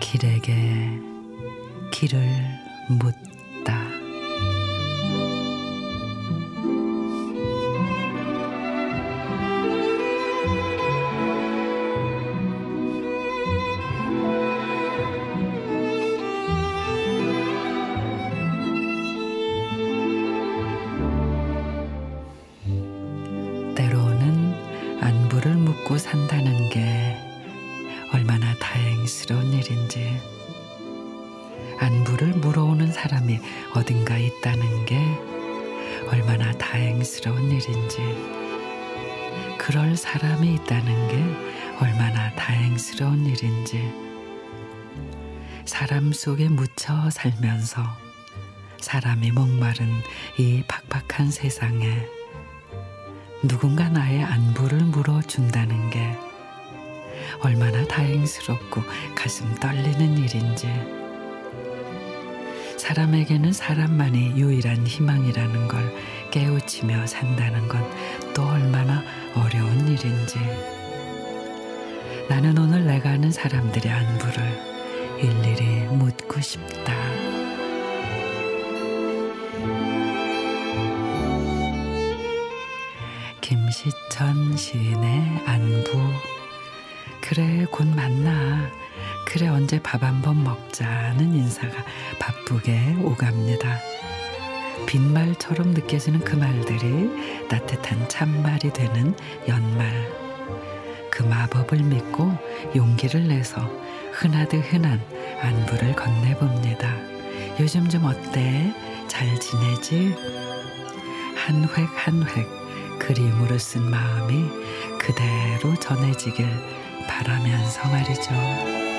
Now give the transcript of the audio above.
길에게 길을 묻 산다는 게 얼마나 다행스러운 일인지. 안부를 물어오는 사람이 어딘가 있다는 게 얼마나 다행스러운 일인지. 그럴 사람이 있다는 게 얼마나 다행스러운 일인지. 사람 속에 묻혀 살면서 사람이 목마른 이 팍팍한 세상에 누군가 나의 안부를 물어준다는 게 얼마나 다행스럽고 가슴 떨리는 일인지 사람에게는 사람만이 유일한 희망이라는 걸 깨우치며 산다는 건 또 얼마나 어려운 일인지 나는 오늘 내가 아는 사람들의 안부를 일일이 묻고 싶다. 김시천 시인의 안부 그래 곧 만나 그래 언제 밥 한번 먹자는 인사가 바쁘게 오갑니다. 빈말처럼 느껴지는 그 말들이 따뜻한 참말이 되는 연말 그 마법을 믿고 용기를 내서 흔하드 흔한 안부를 건네봅니다. 요즘 좀 어때? 잘 지내지? 한 획 한획 그림으로 쓴 마음이 그대로 전해지길 바라면서 말이죠.